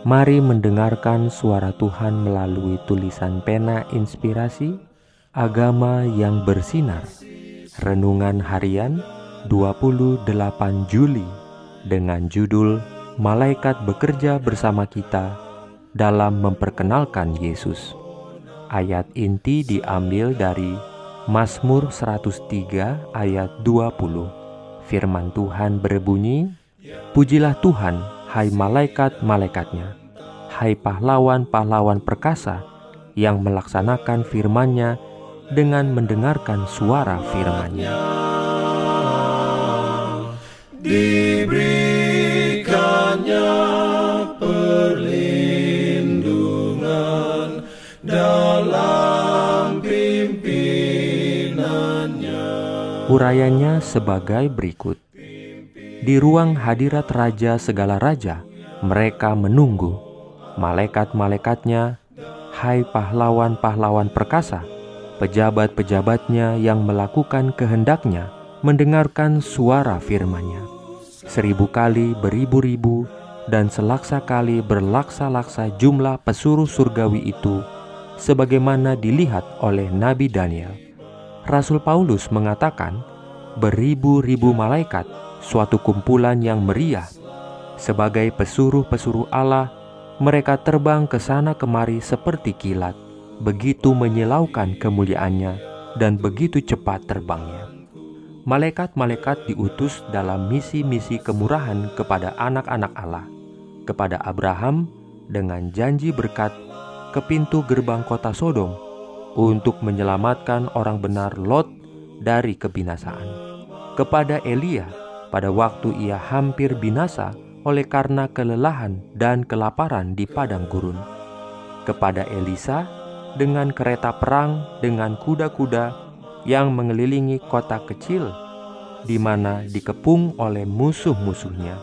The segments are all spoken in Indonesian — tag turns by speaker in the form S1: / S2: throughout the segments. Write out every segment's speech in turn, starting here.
S1: Mari mendengarkan suara Tuhan melalui tulisan pena inspirasi Agama yang bersinar. Renungan harian 28 Juli dengan judul Malaikat bekerja bersama kita dalam memperkenalkan Yesus. Ayat inti diambil dari Mazmur 103 ayat 20 Firman Tuhan berbunyi Pujilah Tuhan hai malaikat-malaikatnya, hai pahlawan-pahlawan perkasa yang melaksanakan firman-Nya dengan mendengarkan suara firman-Nya.
S2: Diberikannya perlindungan dalam pimpinannya.
S1: Urayanya sebagai berikut. Di ruang hadirat Raja segala raja, mereka menunggu. Malaikat-malaikatnya, hai pahlawan-pahlawan perkasa, pejabat-pejabatnya yang melakukan kehendaknya, mendengarkan suara firman-Nya. Seribu kali beribu-ribu dan selaksa kali berlaksa-laksa jumlah pesuruh surgawi itu, sebagaimana dilihat oleh Nabi Daniel. Rasul Paulus mengatakan, beribu-ribu malaikat suatu kumpulan yang meriah. Sebagai pesuruh-pesuruh Allah, mereka terbang ke sana kemari seperti kilat, begitu menyilaukan kemuliaannya dan begitu cepat terbangnya. Malaikat-malaikat diutus dalam misi-misi kemurahan kepada anak-anak Allah, kepada Abraham dengan janji berkat ke pintu gerbang kota Sodom untuk menyelamatkan orang benar Lot dari kebinasaan. Kepada Elia pada waktu ia hampir binasa oleh karena kelelahan dan kelaparan di padang gurun. Kepada Elisa dengan kereta perang dengan kuda-kuda yang mengelilingi kota kecil di mana dikepung oleh musuh-musuhnya.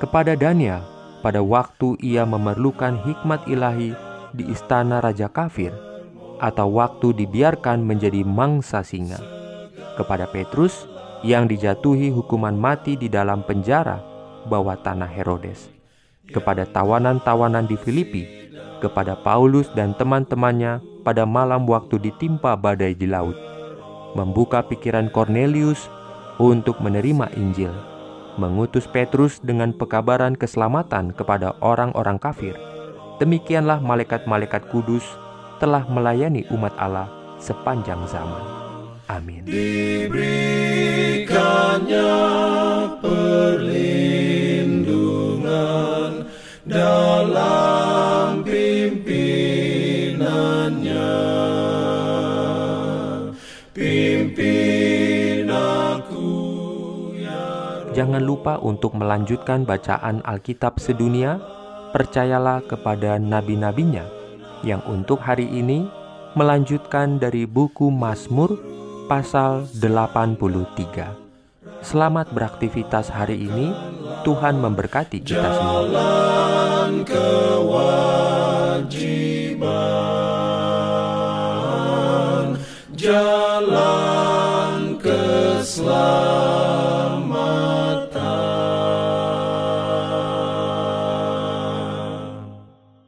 S1: Kepada Daniel pada waktu ia memerlukan hikmat ilahi di istana raja kafir atau waktu dibiarkan menjadi mangsa singa. Kepada Petrus yang dijatuhi hukuman mati di dalam penjara bawah tanah Herodes, kepada tawanan-tawanan di Filipi, kepada Paulus dan teman-temannya pada malam waktu ditimpa badai di laut, membuka pikiran Cornelius untuk menerima Injil, mengutus Petrus dengan pekabaran keselamatan kepada orang-orang kafir. Demikianlah malaikat-malaikat kudus telah melayani umat Allah sepanjang zaman. Amin
S2: diberikannya perlindungan dalam pimpinannya. Pimpin aku ya
S1: Jangan lupa untuk melanjutkan bacaan Alkitab sedunia. Percayalah kepada nabi-nabinya yang untuk hari ini melanjutkan dari buku Mazmur pasal 83. Selamat beraktivitas hari ini. Tuhan memberkati kita semua.
S2: Jalan kewajiban, jalan keselamatan.